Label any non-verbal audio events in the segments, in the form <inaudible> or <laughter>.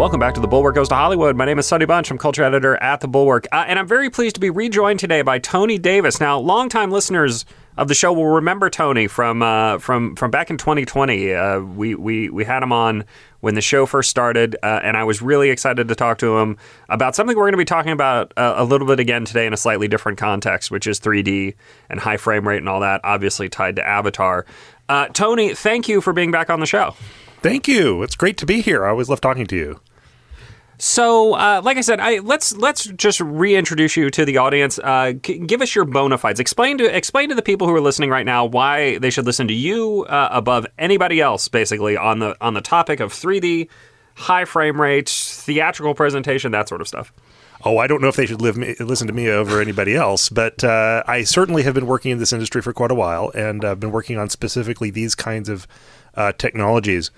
Welcome back to The Bulwark Goes to Hollywood. My name is Sonny Bunch. I'm culture editor at The Bulwark. Uh, and I'm very pleased to be rejoined today by Tony Davis. Now, longtime listeners of the show will remember Tony from uh, from from back in 2020. Uh, we, we, we had him on when the show first started, uh, and I was really excited to talk to him about something we're going to be talking about uh, a little bit again today in a slightly different context, which is 3D and high frame rate and all that, obviously tied to Avatar. Uh, Tony, thank you for being back on the show. Thank you. It's great to be here. I always love talking to you. So, uh, like I said, I, let's let's just reintroduce you to the audience. Uh, g- give us your bona fides. Explain to explain to the people who are listening right now why they should listen to you uh, above anybody else, basically on the on the topic of 3D, high frame rates, theatrical presentation, that sort of stuff. Oh, I don't know if they should live me, listen to me over anybody else, but uh, I certainly have been working in this industry for quite a while, and I've been working on specifically these kinds of uh, technologies.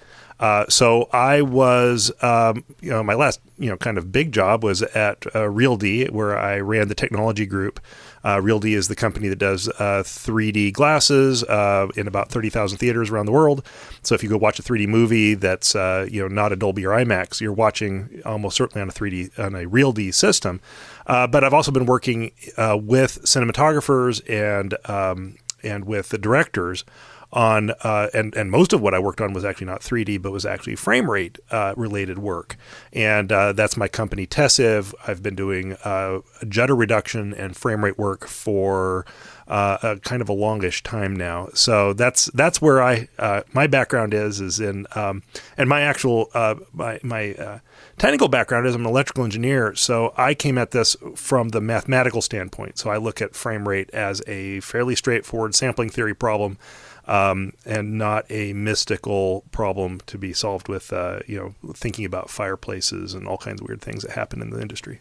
Uh, so I was, um, you know, my last, you know, kind of big job was at uh, RealD, where I ran the technology group. Uh, RealD is the company that does 3D uh, glasses uh, in about 30,000 theaters around the world. So if you go watch a 3D movie that's, uh, you know, not a Dolby or IMAX, you're watching almost certainly on a 3D on a RealD system. but I've also been working with cinematographers and um, and with the directors on uh, and and most of what I worked on was actually not 3D, but was actually frame rate uh, related work, and uh, that's my company Tessive. I've been doing uh, judder reduction and frame rate work for. Uh, a kind of a longish time now, so that's that's where I uh, my background is is in um, and my actual my my technical background is I'm an electrical engineer, so I came at this from the mathematical standpoint. So I look at frame rate as a fairly straightforward sampling theory problem um, and not a mystical problem to be solved with, uh, you know, thinking about fireplaces and all kinds of weird things that happen in the industry.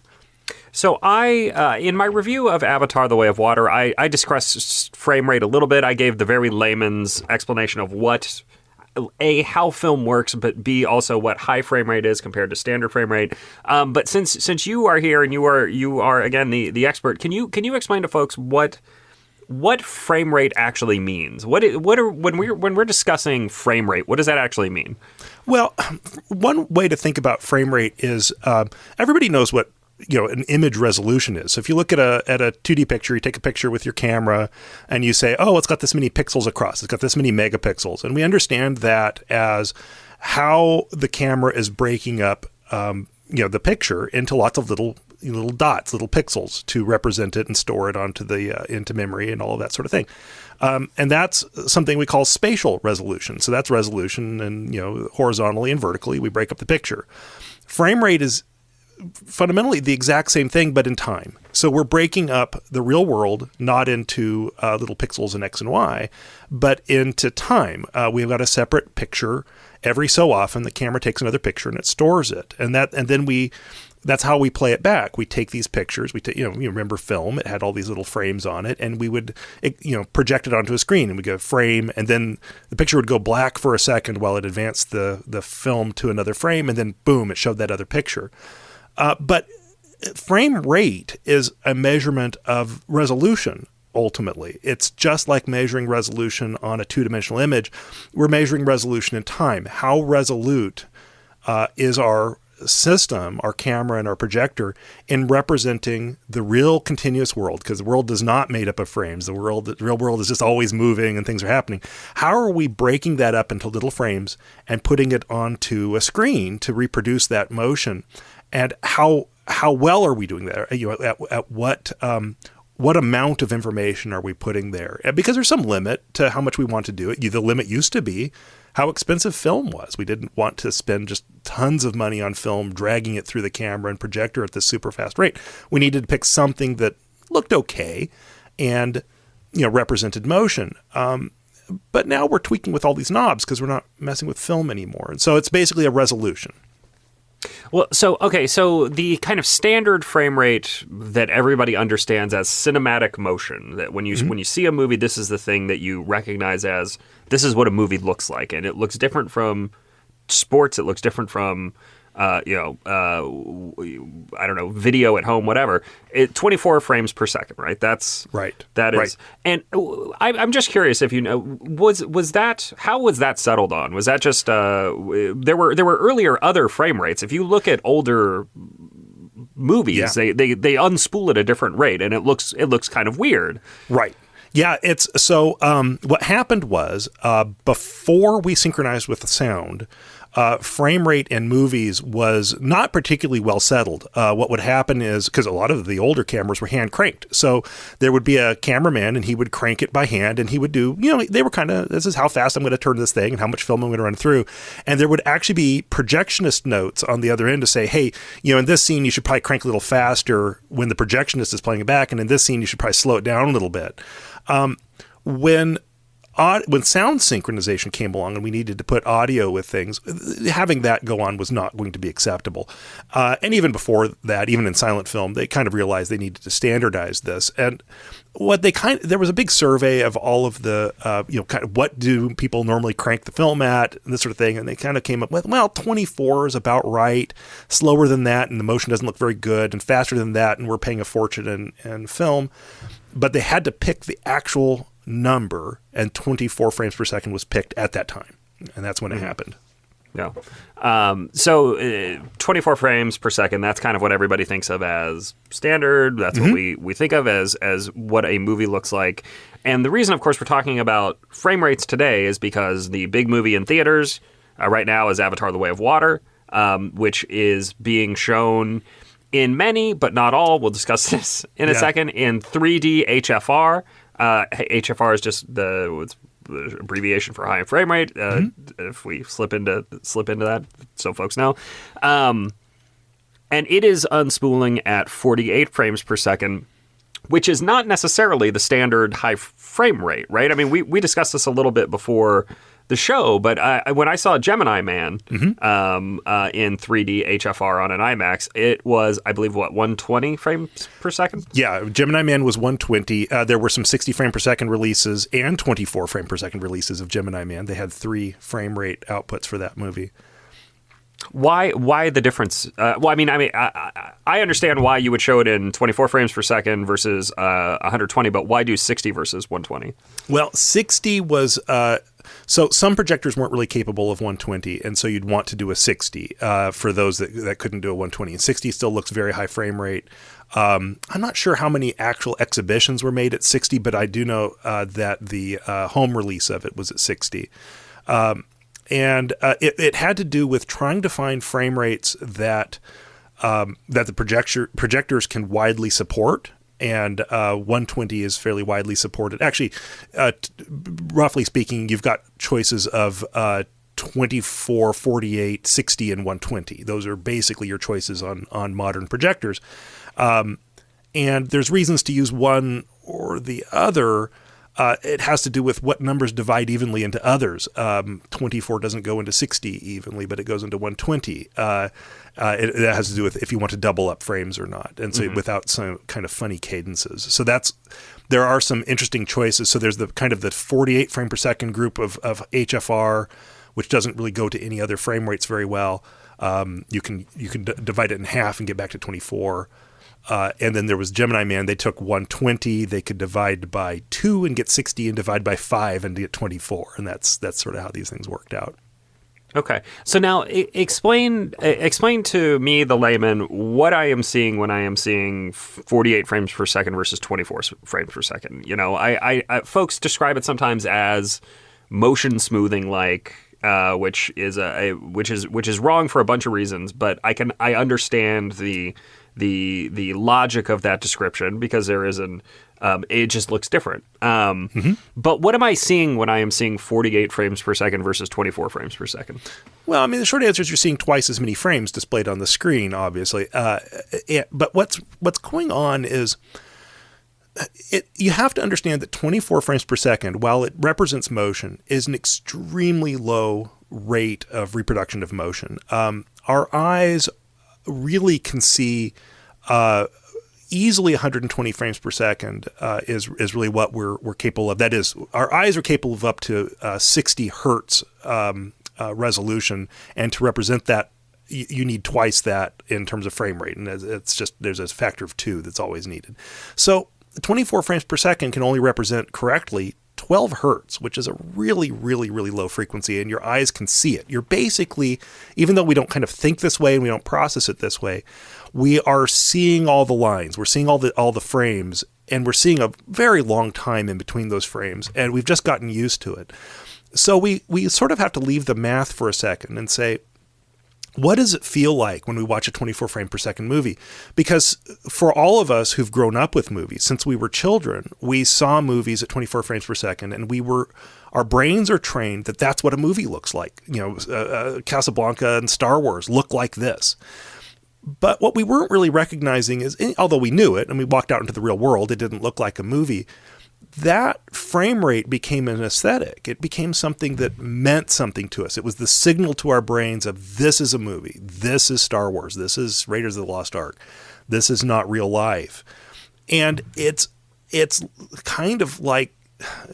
So I, uh, in my review of Avatar: The Way of Water, I, I discussed frame rate a little bit. I gave the very layman's explanation of what a how film works, but b also what high frame rate is compared to standard frame rate. Um, but since since you are here and you are you are again the the expert, can you can you explain to folks what what frame rate actually means. What what are when we're when we're discussing frame rate, what does that actually mean? Well, one way to think about frame rate is uh, everybody knows what you know an image resolution is. So if you look at a at a 2D picture, you take a picture with your camera and you say, "Oh, it's got this many pixels across. It's got this many megapixels." And we understand that as how the camera is breaking up um, you know the picture into lots of little little dots, little pixels to represent it and store it onto the uh, into memory and all of that sort of thing. Um, and that's something we call spatial resolution. So that's resolution, and you know horizontally and vertically we break up the picture. Frame rate is fundamentally the exact same thing, but in time. So we're breaking up the real world not into uh, little pixels in X and Y, but into time. Uh, we've got a separate picture every so often. The camera takes another picture and it stores it, and that and then we that's how we play it back. We take these pictures. We take, you know, you remember film. It had all these little frames on it, and we would, you know, project it onto a screen, and we go frame, and then the picture would go black for a second while it advanced the the film to another frame, and then boom, it showed that other picture. Uh, but frame rate is a measurement of resolution. Ultimately, it's just like measuring resolution on a two dimensional image. We're measuring resolution in time. How resolute uh, is our system, our camera and our projector, in representing the real continuous world, because the world is not made up of frames. The world, the real world is just always moving and things are happening. How are we breaking that up into little frames and putting it onto a screen to reproduce that motion? And how how well are we doing that? You know, at, at what um, what amount of information are we putting there? Because there's some limit to how much we want to do it. The limit used to be how expensive film was. We didn't want to spend just tons of money on film, dragging it through the camera and projector at this super fast rate. We needed to pick something that looked okay and you know represented motion. Um, but now we're tweaking with all these knobs because we're not messing with film anymore. And so it's basically a resolution. Well, so okay, so the kind of standard frame rate that everybody understands as cinematic motion that when you mm-hmm. when you see a movie this is the thing that you recognize as this is what a movie looks like and it looks different from sports, it looks different from uh, you know, uh, I don't know, video at home, whatever. It, 24 frames per second, right? That's Right. That is, Right. and I, I'm just curious if you know was was that how was that settled on? Was that just uh, there were there were earlier other frame rates? If you look at older movies, Yeah. they, they they unspool at a different rate, and it looks it looks kind of weird. Right. Yeah, it's so um, what happened was uh, before we synchronized with the sound, uh, frame rate in movies was not particularly well settled. Uh, what would happen is because a lot of the older cameras were hand cranked, so there would be a cameraman and he would crank it by hand, and he would do you know they were kind of this is how fast I'm going to turn this thing and how much film I'm going to run through, and there would actually be projectionist notes on the other end to say, hey, you know, in this scene you should probably crank a little faster when the projectionist is playing it back, and in this scene you should probably slow it down a little bit. Um, when when sound synchronization came along and we needed to put audio with things, having that go on was not going to be acceptable. Uh, and even before that, even in silent film, they kind of realized they needed to standardize this. And what they kind of, there was a big survey of all of the uh, you know kind of what do people normally crank the film at and this sort of thing, and they kind of came up with well 24 is about right, slower than that, and the motion doesn't look very good, and faster than that, and we're paying a fortune in, in film but they had to pick the actual number, and 24 frames per second was picked at that time, and that's when it happened. Yeah. Um, so uh, 24 frames per second, that's kind of what everybody thinks of as standard. That's what we, we think of as, as what a movie looks like. And the reason, of course, we're talking about frame rates today is because the big movie in theaters uh, right now is Avatar The Way of Water, um, which is being shown in many, but not all. We'll discuss <laughs> this in a Yeah. second. In 3D HFR. Uh, HFR is just the the abbreviation for high frame rate. Uh, If we slip into slip into that, so folks know. Um, and it is unspooling at 48 frames per second, which is not necessarily the standard high frame rate, right? I mean, we, we discussed this a little bit before the show, but I, when I saw Gemini Man um, uh, in 3D HFR on an IMAX, it was, I believe, what, 120 frames per second? Yeah, Gemini Man was 120. Uh, there were some 60 frame per second releases and 24 frame per second releases of Gemini Man. They had three frame rate outputs for that movie. Why? Why the difference? Uh, well, I mean, I mean, I, I I understand why you would show it in 24 frames per second versus uh, 120, but why do 60 versus 120? Well, 60 was uh, so some projectors weren't really capable of 120, and so you'd want to do a 60 uh, for those that, that couldn't do a 120. And 60 still looks very high frame rate. Um, I'm not sure how many actual exhibitions were made at 60, but I do know uh, that the uh, home release of it was at 60. Um, and uh, it, it had to do with trying to find frame rates that um, that the projector projectors can widely support. And uh, 120 is fairly widely supported. Actually, uh, t- roughly speaking, you've got choices of uh, 24, 48, 60, and 120. Those are basically your choices on on modern projectors. Um, and there's reasons to use one or the other. Uh, it has to do with what numbers divide evenly into others. Um, 24 doesn't go into 60 evenly, but it goes into 120. Uh, uh, it, it has to do with if you want to double up frames or not, and so without some kind of funny cadences. So that's there are some interesting choices. So there's the kind of the 48 frame per second group of, of HFR, which doesn't really go to any other frame rates very well. Um, you can you can d- divide it in half and get back to 24. Uh, and then there was Gemini Man. They took 120. They could divide by two and get 60, and divide by five and get 24. And that's that's sort of how these things worked out. Okay, so now explain explain to me, the layman, what I am seeing when I am seeing 48 frames per second versus 24 frames per second. You know, I, I, I folks describe it sometimes as motion smoothing, like. Uh, which is a, a which is which is wrong for a bunch of reasons, but I can I understand the the the logic of that description because there is an um, it just looks different. Um, But what am I seeing when I am seeing 48 frames per second versus 24 frames per second? Well, I mean, the short answer is you're seeing twice as many frames displayed on the screen, obviously. Uh, it, but what's what's going on is it, you have to understand that 24 frames per second, while it represents motion, is an extremely low rate of reproduction of motion. Um, our eyes really can see uh, easily 120 frames per second uh, is is really what we're we're capable of. That is, our eyes are capable of up to uh, 60 hertz um, uh, resolution, and to represent that you, you need twice that in terms of frame rate, and it's just there's a factor of two that's always needed. So 24 frames per second can only represent correctly 12 hertz, which is a really, really, really low frequency, and your eyes can see it. You're basically, even though we don't kind of think this way and we don't process it this way, we are seeing all the lines, we're seeing all the all the frames, and we're seeing a very long time in between those frames, and we've just gotten used to it. So we we sort of have to leave the math for a second and say, what does it feel like when we watch a 24 frame per second movie? Because for all of us who've grown up with movies, since we were children, we saw movies at 24 frames per second, and we were our brains are trained that that's what a movie looks like. You know, uh, uh, Casablanca and Star Wars look like this. But what we weren't really recognizing is, eh, although we knew it and we walked out into the real world, it didn't look like a movie that frame rate became an aesthetic. It became something that meant something to us. It was the signal to our brains of this is a movie. This is Star Wars. This is Raiders of the Lost Ark. This is not real life. And it's it's kind of like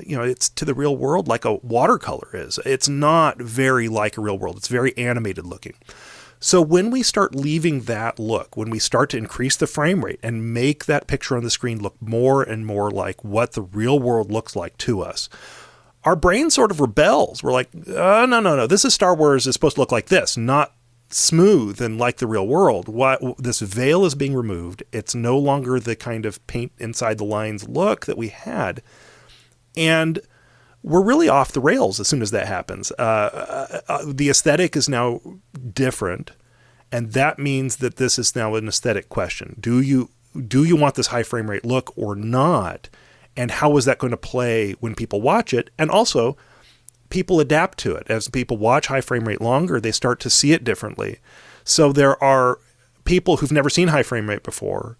you know, it's to the real world like a watercolor is. It's not very like a real world. It's very animated looking. So when we start leaving that look, when we start to increase the frame rate and make that picture on the screen look more and more like what the real world looks like to us, our brain sort of rebels. We're like, oh, no, no, no. This is Star Wars is supposed to look like this, not smooth and like the real world. What this veil is being removed. It's no longer the kind of paint inside the lines look that we had, and we're really off the rails as soon as that happens. Uh, uh, uh, the aesthetic is now different, and that means that this is now an aesthetic question. Do you do you want this high frame rate look or not? And how is that going to play when people watch it? And also, people adapt to it. As people watch high frame rate longer, they start to see it differently. So there are people who've never seen high frame rate before,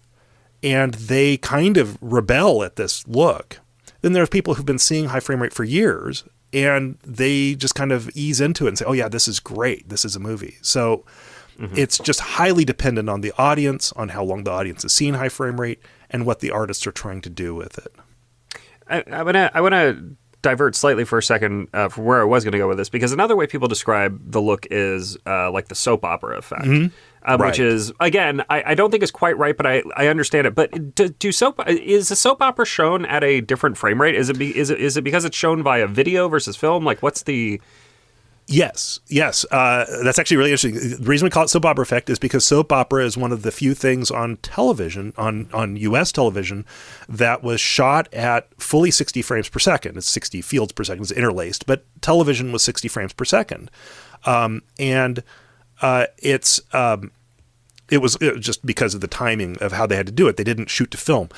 and they kind of rebel at this look then there's people who've been seeing high frame rate for years and they just kind of ease into it and say, "Oh yeah, this is great. This is a movie." So mm-hmm. it's just highly dependent on the audience, on how long the audience has seen high frame rate, and what the artists are trying to do with it. I, I wanna I wanna divert slightly for a second uh, from where I was going to go with this because another way people describe the look is uh, like the soap opera effect. Mm-hmm um, right. which is again I, I, don't think is quite right, but I, I understand it. But do, do, soap is the soap opera shown at a different frame rate? Is it be, is it is it because it's shown via video versus film? Like what's the Yes, yes. Uh, that's actually really interesting. The reason we call it soap opera effect is because soap opera is one of the few things on television, on, on U.S. television, that was shot at fully 60 frames per second. It's 60 fields per second, it's interlaced, but television was 60 frames per second. Um, and uh, it's um, it was, just because of the timing of how they had to do it. They didn't shoot to film.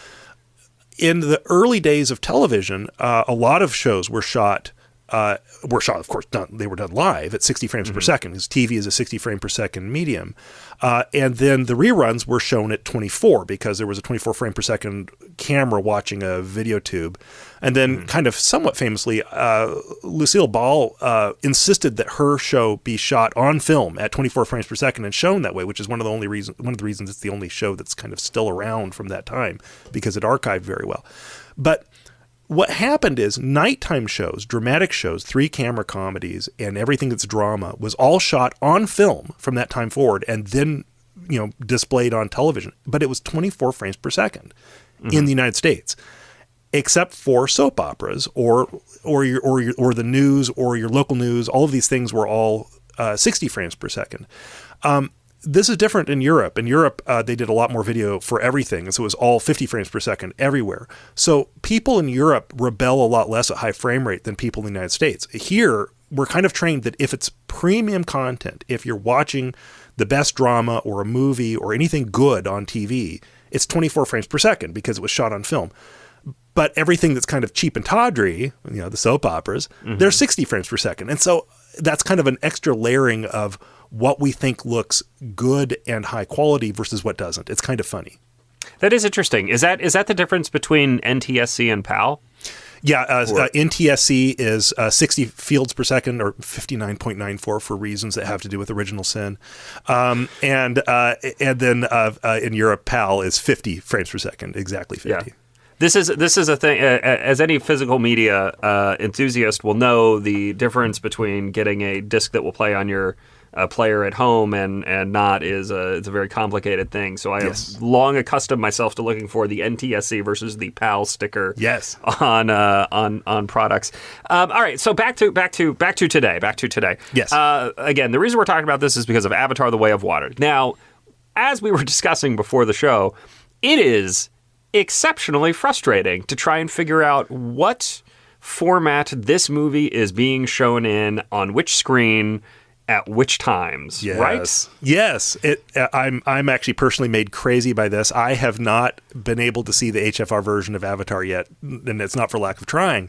In the early days of television, uh, a lot of shows were shot uh, were shot, of course, done, they were done live at 60 frames mm-hmm. per second because TV is a 60 frame per second medium. Uh, and then the reruns were shown at 24 because there was a 24 frame per second camera watching a video tube. And then, mm-hmm. kind of somewhat famously, uh, Lucille Ball uh, insisted that her show be shot on film at 24 frames per second and shown that way, which is one of the only reasons. One of the reasons it's the only show that's kind of still around from that time because it archived very well. But what happened is nighttime shows, dramatic shows, three camera comedies, and everything that's drama was all shot on film from that time forward and then, you know, displayed on television. But it was 24 frames per 2nd mm-hmm. in the United States, except for soap operas or or your or your, or the news or your local news. All of these things were all uh, 60 frames per second. Um, this is different in Europe. In Europe, uh, they did a lot more video for everything, so it was all 50 frames per second everywhere. So people in Europe rebel a lot less at high frame rate than people in the United States. Here, we're kind of trained that if it's premium content, if you're watching the best drama or a movie or anything good on TV, it's 24 frames per second because it was shot on film. But everything that's kind of cheap and tawdry, you know, the soap operas, mm-hmm. they're 60 frames per second. And so that's kind of an extra layering of what we think looks good and high quality versus what doesn't. It's kind of funny. That is interesting. Is that is that the difference between NTSC and PAL? Yeah, uh, uh, NTSC is uh, 60 fields per second or 59.94 for reasons that have to do with original sin. Um, and uh, and then uh, uh, in Europe, PAL is 50 frames per second, exactly 50. Yeah. This is this is a thing. as any physical media enthusiast will know, the difference between getting a disc that will play on your a player at home and and not is a it's a very complicated thing. So I Yes. have long accustomed myself to looking for the NTSC versus the PAL sticker. Yes. On uh, on on products. Um, all right, so back to back to back to today. Back to today. Yes. Uh, again, the reason we're talking about this is because of Avatar: The Way of Water. Now, as we were <laughs> discussing before the show, it is exceptionally frustrating to try and figure out what format this movie is being shown in on which screen at which times, right? Yes. It. Uh, I'm. I'm actually personally made crazy by this. I have not been able to see the HFR version of Avatar yet, and it's not for lack of trying.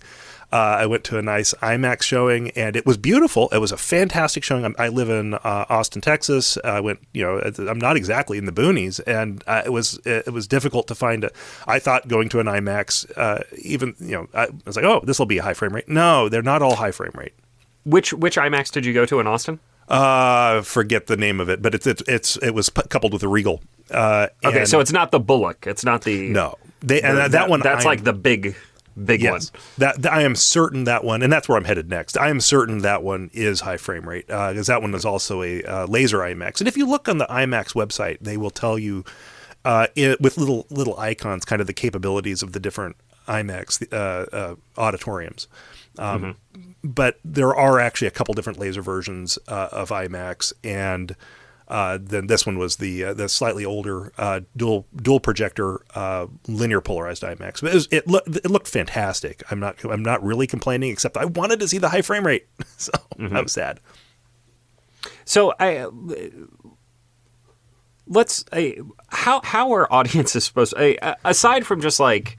Uh, I went to a nice IMAX showing, and it was beautiful. It was a fantastic showing. I'm, I live in uh, Austin, Texas. I went. You know, I'm not exactly in the boonies, and uh, it was it was difficult to find a. I thought going to an IMAX, uh, even you know, I was like, oh, this will be a high frame rate. No, they're not all high frame rate. Which which IMAX did you go to in Austin? Uh, forget the name of it, but it's it's, it's it was coupled with a Regal. Uh, Okay, so it's not the Bullock. It's not the no, they and the- that, that one That's I like the big big yes, one. that, I am certain that one, and that's where I'm headed next. I am certain that one is high frame rate because that one is also a uh, laser IMAX. And if you look on the IMAX website, they will tell you uh, it, with little little icons, kind of the capabilities of the different IMAX uh, uh, auditoriums. Um, But there are actually a couple different laser versions uh, of IMAX, and uh, then this one was the uh, the slightly older uh, dual dual projector uh, linear polarized IMAX. But it, was, it looked it looked fantastic. I'm not I'm not really complaining, except I wanted to see the high frame rate, <laughs> so I was sad. So I let's I how how are audiences supposed to, I- aside from just like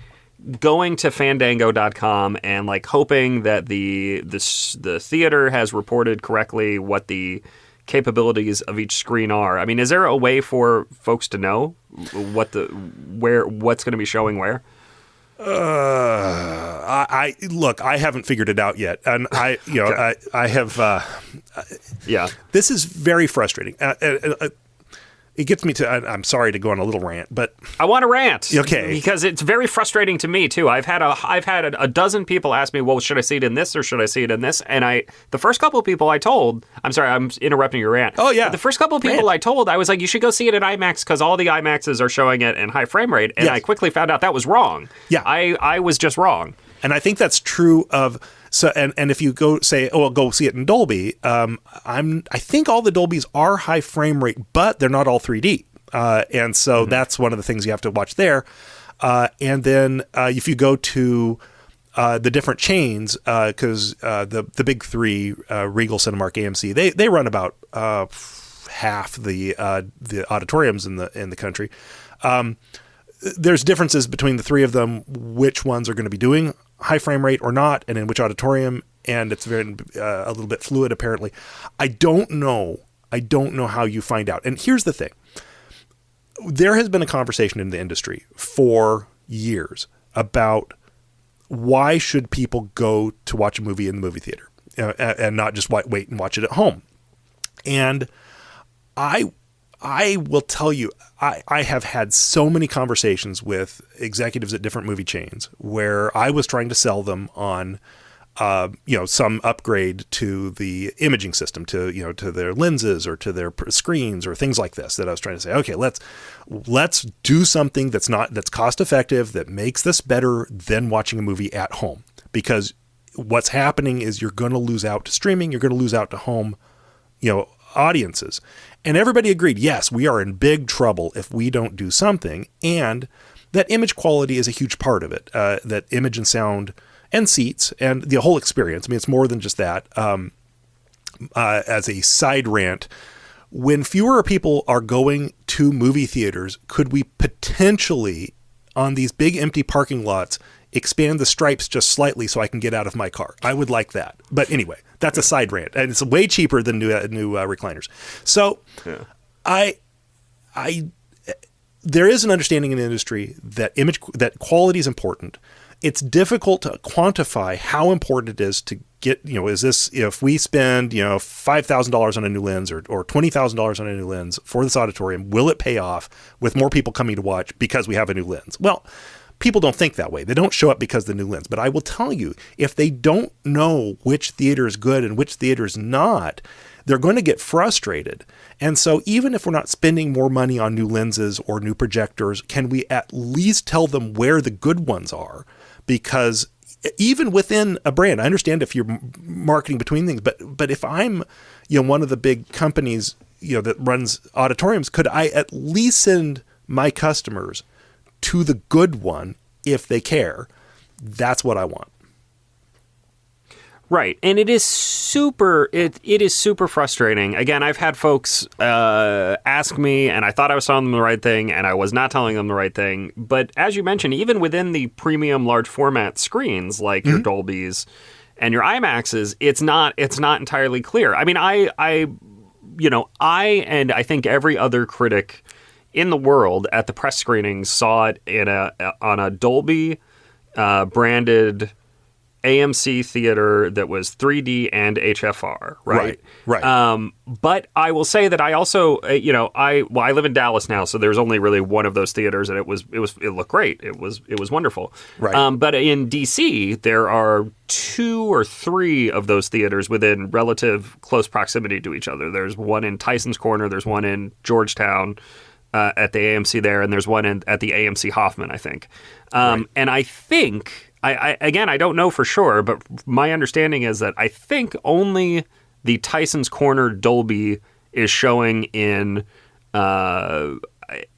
going to fandango.com and like hoping that the the the theater has reported correctly what the capabilities of each screen are. I mean, is there a way for folks to know what the where what's going to be showing where? Uh, I, I look. I haven't figured it out yet, and I you know <laughs> I I have. Uh, Yeah. this is very frustrating. Uh, uh, uh, it gets me to. I, I'm sorry to go on a little rant, but I want to rant. Okay. Because it's very frustrating to me too. I've had a I've had a, a dozen people ask me, "Well, should I see it in this or should I see it in this?" And I the first couple of people I told, I'm sorry, I'm interrupting your rant. Oh, yeah. But the first couple of people Rant. I told, I was like, "You should go see it in IMAX because all the IMAXs are showing it in high frame rate." And Yes. I quickly found out that was wrong. Yeah. I I was just wrong. and I think that's true of so. And and if you go say, oh, well, go see it in Dolby. Um, I'm. I think all the Dolbys are high frame rate, but they're not all 3D. Uh, and so that's one of the things you have to watch there. Uh, and then uh, if you go to uh, the different chains, because uh, the the big three, uh, Regal, Cinemark, AMC, they they run about uh, half the uh, the auditoriums in the in the country. Um, there's differences between the three of them, which ones are going to be doing high frame rate or not, and in which auditorium. And it's very uh, a little bit fluid, apparently. I don't know. I don't know how you find out. And here's the thing: there has been a conversation in the industry for years about why should people go to watch a movie in the movie theater uh, and not just wait and watch it at home. And I I will tell you, I, I have had so many conversations with executives at different movie chains where I was trying to sell them on, uh, you know, some upgrade to the imaging system, to you know, to their lenses or to their screens or things like this. That I was trying to say, okay, let's let's do something that's not that's cost effective that makes this better than watching a movie at home because what's happening is you're going to lose out to streaming, you're going to lose out to home you know audiences and everybody agreed yes we are in big trouble if we don't do something and that image quality is a huge part of it uh, that image and sound and seats and the whole experience i mean it's more than just that um, uh, as a side rant when fewer people are going to movie theaters could we potentially on these big empty parking lots expand the stripes just slightly so I can get out of my car. I would like that. But anyway, that's a side rant, and it's way cheaper than new uh, new uh, recliners. So I I there is an understanding in the industry that image that quality is important. It's difficult to quantify how important it is to get you know is this if we spend you know five thousand dollars on a new lens or, or twenty thousand dollars on a new lens for this auditorium will it pay off with more people coming to watch because we have a new lens well people don't think that way they don't show up because the new lens but i will tell you if they don't know which theater is good and which theater is not they're going to get frustrated. And so, even if we're not spending more money on new lenses or new projectors, can we at least tell them where the good ones are? Because even within a brand, I understand if you're marketing between things, but but if I'm, you know, one of the big companies, you know, that runs auditoriums, could I at least send my customers to the good one if they care? That's what I want. Right, and it is super. It it is super frustrating. Again, I've had folks uh, ask me, and I thought I was telling them the right thing, and I was not telling them the right thing. But as you mentioned, even within the premium large format screens like mm-hmm. your Dolby's and your IMAXs, it's not it's not entirely clear. I mean, I I you know I and I think every other critic in the world at the press screenings saw it in a on a Dolby uh, branded AMC theater that was 3D and HFR, right? Right. right. Um, but I will say that I also, uh, you know, I well, I live in Dallas now, so there's only really one of those theaters, and it was it was it looked great. It was it was wonderful. Right. Um, but in DC, there are two or three of those theaters within relative close proximity to each other. There's one in Tysons Corner. There's one in Georgetown. Uh, at the AMC there, and there's one in, at the AMC Hoffman, I think. Um, right. And I think I, I, again, I don't know for sure, but my understanding is that I think only the Tysons Corner Dolby is showing in uh,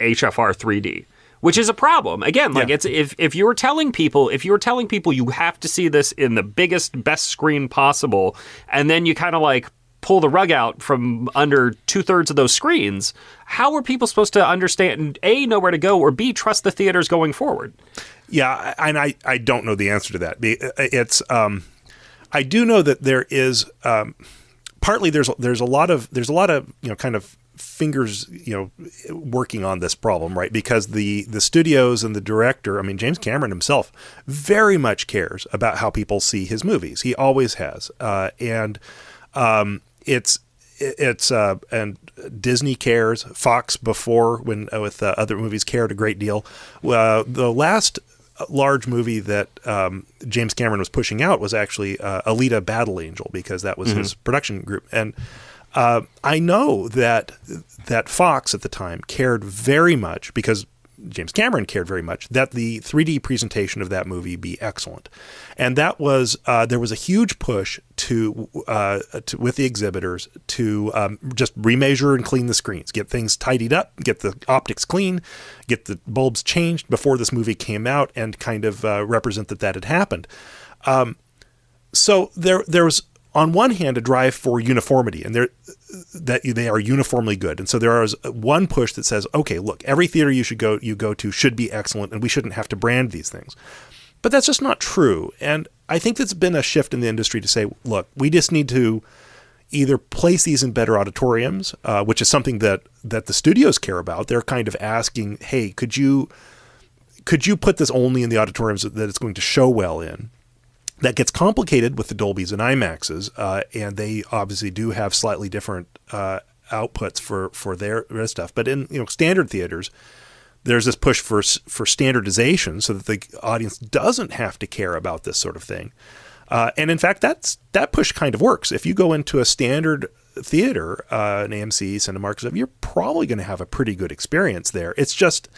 HFR 3D, which is a problem. Again, like yeah. it's if if you're telling people if you're telling people you have to see this in the biggest best screen possible, and then you kind of like pull the rug out from under two thirds of those screens, how are people supposed to understand a know where to go or b trust the theaters going forward? Yeah, and I, I don't know the answer to that. It's um, I do know that there is um, partly there's there's a lot of there's a lot of you know kind of fingers you know working on this problem right because the the studios and the director i mean james cameron himself very much cares about how people see his movies he always has uh, and um, it's it's uh, and Disney cares. Fox before when uh, with uh, other movies cared a great deal. Uh, the last large movie that um, James Cameron was pushing out was actually uh, Alita Battle Angel because that was mm-hmm. his production group. And uh, I know that that Fox at the time cared very much because James Cameron cared very much that the 3D presentation of that movie be excellent, and that was uh, there was a huge push to, uh, to with the exhibitors to um, just remeasure and clean the screens, get things tidied up, get the optics clean, get the bulbs changed before this movie came out, and kind of uh, represent that that had happened. Um, so there there was on one hand a drive for uniformity and there that they are uniformly good. And so there is one push that says okay look every theater you should go you go to should be excellent and we shouldn't have to brand these things. But that's just not true. And i think that's been a shift in the industry to say look we just need to either place these in better auditoriums uh, which is something that that the studios care about. They're kind of asking hey could you could you put this only in the auditoriums that it's going to show well in that gets complicated with the Dolbys and IMAXs, uh, and they obviously do have slightly different uh, outputs for for their, their stuff. But in you know standard theaters, there's this push for for standardization so that the audience doesn't have to care about this sort of thing. Uh, and in fact, that's that push kind of works. If you go into a standard theater, uh, an AMC, Cinemark, you're probably going to have a pretty good experience there. It's just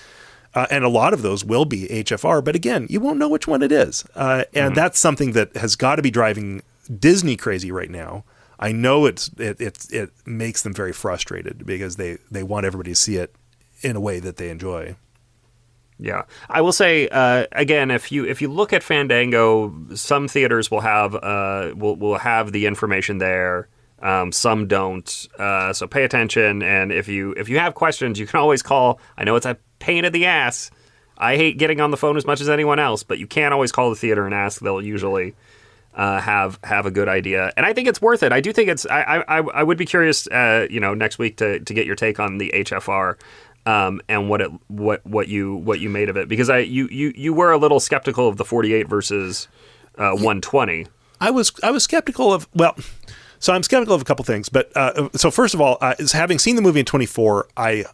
uh, and a lot of those will be HFR, but again, you won't know which one it is. Uh, and mm-hmm. that's something that has got to be driving Disney crazy right now. I know it's it, it it makes them very frustrated because they they want everybody to see it in a way that they enjoy. Yeah, I will say uh, again, if you if you look at Fandango, some theaters will have uh, will will have the information there. Um, some don't. Uh, so pay attention, and if you if you have questions, you can always call. I know it's a pain in the ass. I hate getting on the phone as much as anyone else, but you can't always call the theater and ask. They'll usually uh, have have a good idea, and I think it's worth it. I do think it's. I I, I would be curious, uh, you know, next week to to get your take on the HFR. Um, and what it what what you what you made of it because I you you you were a little skeptical of the 48 versus uh, 120. I was I was skeptical of well, so I'm skeptical of a couple things, but uh, so first of all, uh, is having seen the movie in 24, I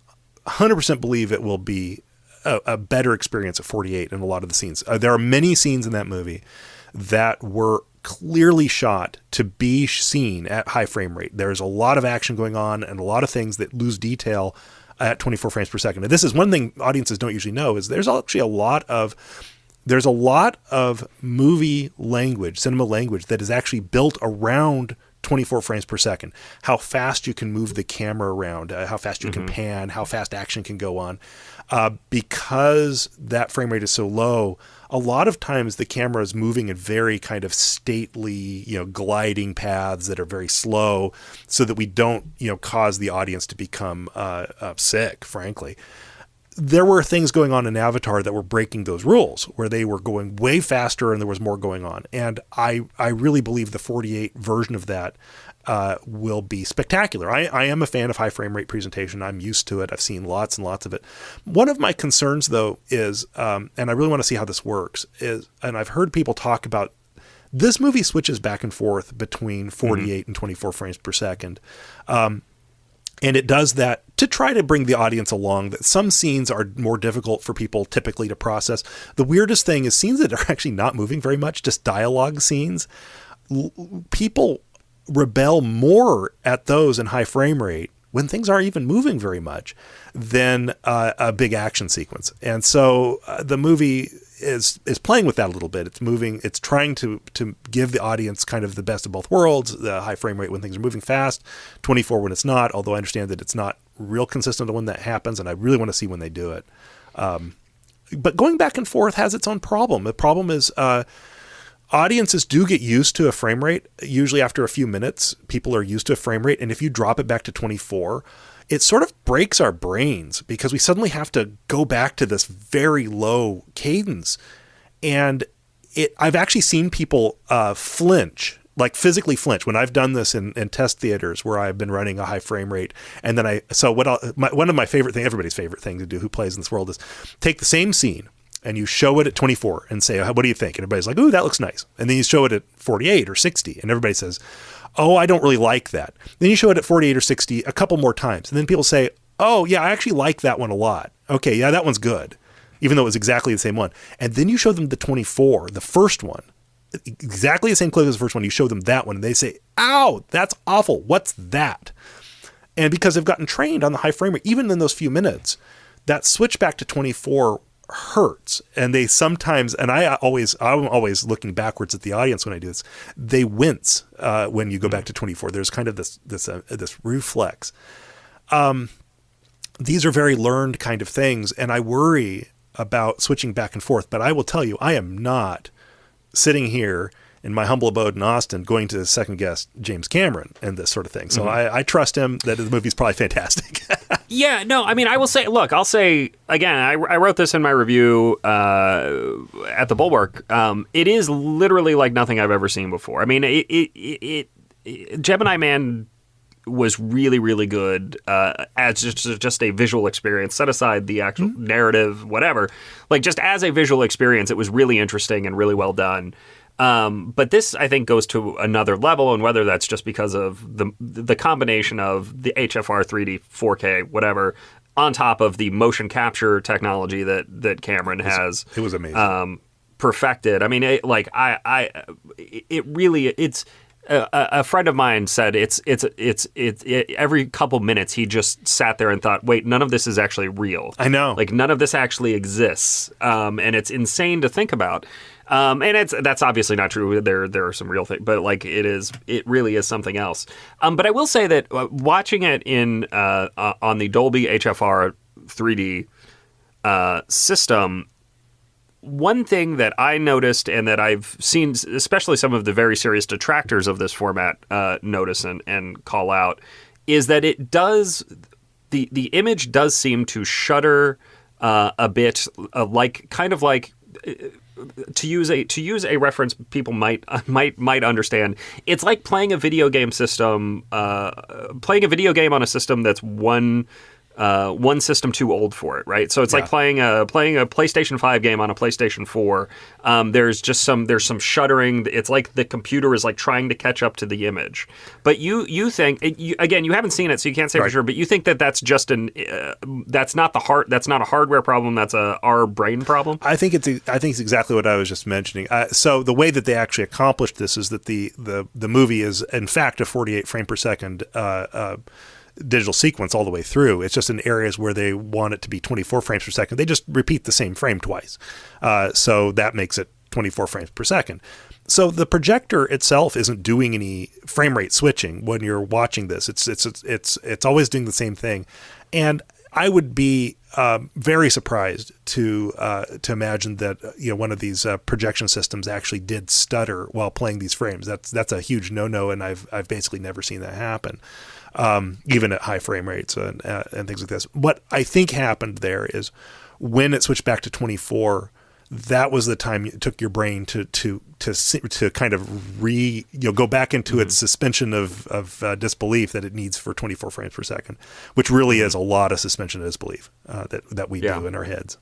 100% believe it will be a, a, better experience at 48 in a lot of the scenes. Uh, there are many scenes in that movie that were clearly shot to be seen at high frame rate. There's a lot of action going on and a lot of things that lose detail at 24 frames per second. And this is one thing audiences don't usually know is there's actually a lot of there's a lot of movie language, cinema language that is actually built around 24 frames per second. How fast you can move the camera around, uh, how fast you mm-hmm. can pan, how fast action can go on. Uh, because that frame rate is so low, a lot of times the camera is moving in very kind of stately, you know, gliding paths that are very slow, so that we don't, you know, cause the audience to become uh, uh, sick. Frankly, there were things going on in Avatar that were breaking those rules, where they were going way faster and there was more going on. And I I really believe the 48 version of that uh, will be spectacular. I, I am a fan of high frame rate presentation. I'm used to it. I've seen lots and lots of it. One of my concerns, though, is, um, and I really want to see how this works, is, and I've heard people talk about this movie switches back and forth between 48 mm-hmm. and 24 frames per second. Um, and it does that to try to bring the audience along that some scenes are more difficult for people typically to process the weirdest thing is scenes that are <laughs> actually not moving very much just dialogue scenes L- people rebel more at those in high frame rate when things aren't even moving very much than uh, a big action sequence. And so uh, the movie is is playing with that a little bit. It's moving. It's trying to to give the audience kind of the best of both worlds. The high frame rate when things are moving fast, 24 when it's not. Although I understand that it's not real consistent when that happens, and I really want to see when they do it. Um, but going back and forth has its own problem. The problem is. Uh, audiences do get used to a frame rate. Usually, after a few minutes, people are used to a frame rate. And if you drop it back to 24, it sort of breaks our brains because we suddenly have to go back to this very low cadence. And it, I've actually seen people uh, flinch like physically flinch when I've done this in, in test theaters where I've been running a high frame rate. And then I, so what, I'll, my, one of my favorite thing, everybody's favorite thing to do who plays in this world is take the same scene and you show it at 24 and say, oh, what do you think? And everybody's like, ooh, that looks nice. And then you show it at 48 or 60 and everybody says, oh, I don't really like that. Then you show it at 48 or 60 a couple more times. And then people say, oh, yeah, I actually like that one a lot. Okay, yeah, that one's good, even though it was exactly the same one. And then you show them the 24, the first one, exactly the same clip as the first one. You show them that one and they say, ow, that's awful. What's that? And because they've gotten trained on the high frame rate, even in those few minutes, that switch back to 24 hurts and they sometimes and i always i'm always looking backwards at the audience when i do this they wince uh, when you go back to 24 there's kind of this this uh, this reflex um, these are very learned kind of things and i worry about switching back and forth but i will tell you i am not sitting here in my humble abode in Austin, going to second guess James Cameron and this sort of thing. So mm-hmm. I, I, trust him that the movie's probably fantastic. <laughs> yeah, no, I mean, I will say, look, I'll say again, I, I wrote this in my review uh, at the Bulwark. Um, it is literally like nothing I've ever seen before. I mean, it, it, it, it Gemini Man was really really good uh, as just just a visual experience. Set aside the actual mm-hmm. narrative, whatever. Like just as a visual experience, it was really interesting and really well done. Um, but this, I think, goes to another level, and whether that's just because of the the combination of the HFR 3D 4K, whatever, on top of the motion capture technology that that Cameron it was, has, it was amazing. Um, perfected. I mean, it, like I, I, it really, it's. A, a, friend of mine said it's it's it's it's it, every couple minutes he just sat there and thought, wait, none of this is actually real. I know, like none of this actually exists, um, and it's insane to think about. Um, and it's that's obviously not true. There there are some real things, but like it is, it really is something else. Um, but I will say that uh, watching it in uh, uh, on the Dolby HFR 3D uh, system, one thing that I noticed and that I've seen, especially some of the very serious detractors of this format, uh, notice and, and call out, is that it does the the image does seem to shutter uh, a bit, like kind of like to use a to use a reference people might <laughs> might might understand it's like playing a video game system uh, playing a video game on a system that's one uh, one system too old for it, right? So it's like playing a playing a PlayStation Five game on a PlayStation Four. Um, there's just some there's some shuddering. It's like the computer is like trying to catch up to the image. But you you think it, you, again you haven't seen it, so you can't say for sure. But you think that that's just an uh, that's not the heart that's not a hardware problem. That's a our brain problem. I think it's I think it's exactly what I was just mentioning. Uh, so the way that they actually accomplished this is that the the the movie is in fact a 48 frame per second uh, uh, digital sequence all the way through. It's just in areas where they want it to be 24 frames per second. They just repeat the same frame twice. Uh, so that makes it 24 frames per second. So the projector itself isn't doing any frame rate switching when you're watching this. It's it's it's it's, it's always doing the same thing, and I would be um, very surprised to uh, to imagine that you know one of these uh, projection systems actually did stutter while playing these frames. That's that's a huge no no, and I've I've basically never seen that happen, um, even at high frame rates and uh, and things like this. What I think happened there is when it switched back to 24 that was the time it took your brain to to to to kind of re you know go back into its suspension of of uh, disbelief that it needs for 24 frames per second, which really is a lot of suspension of disbelief uh, that that we Yeah. do in our heads.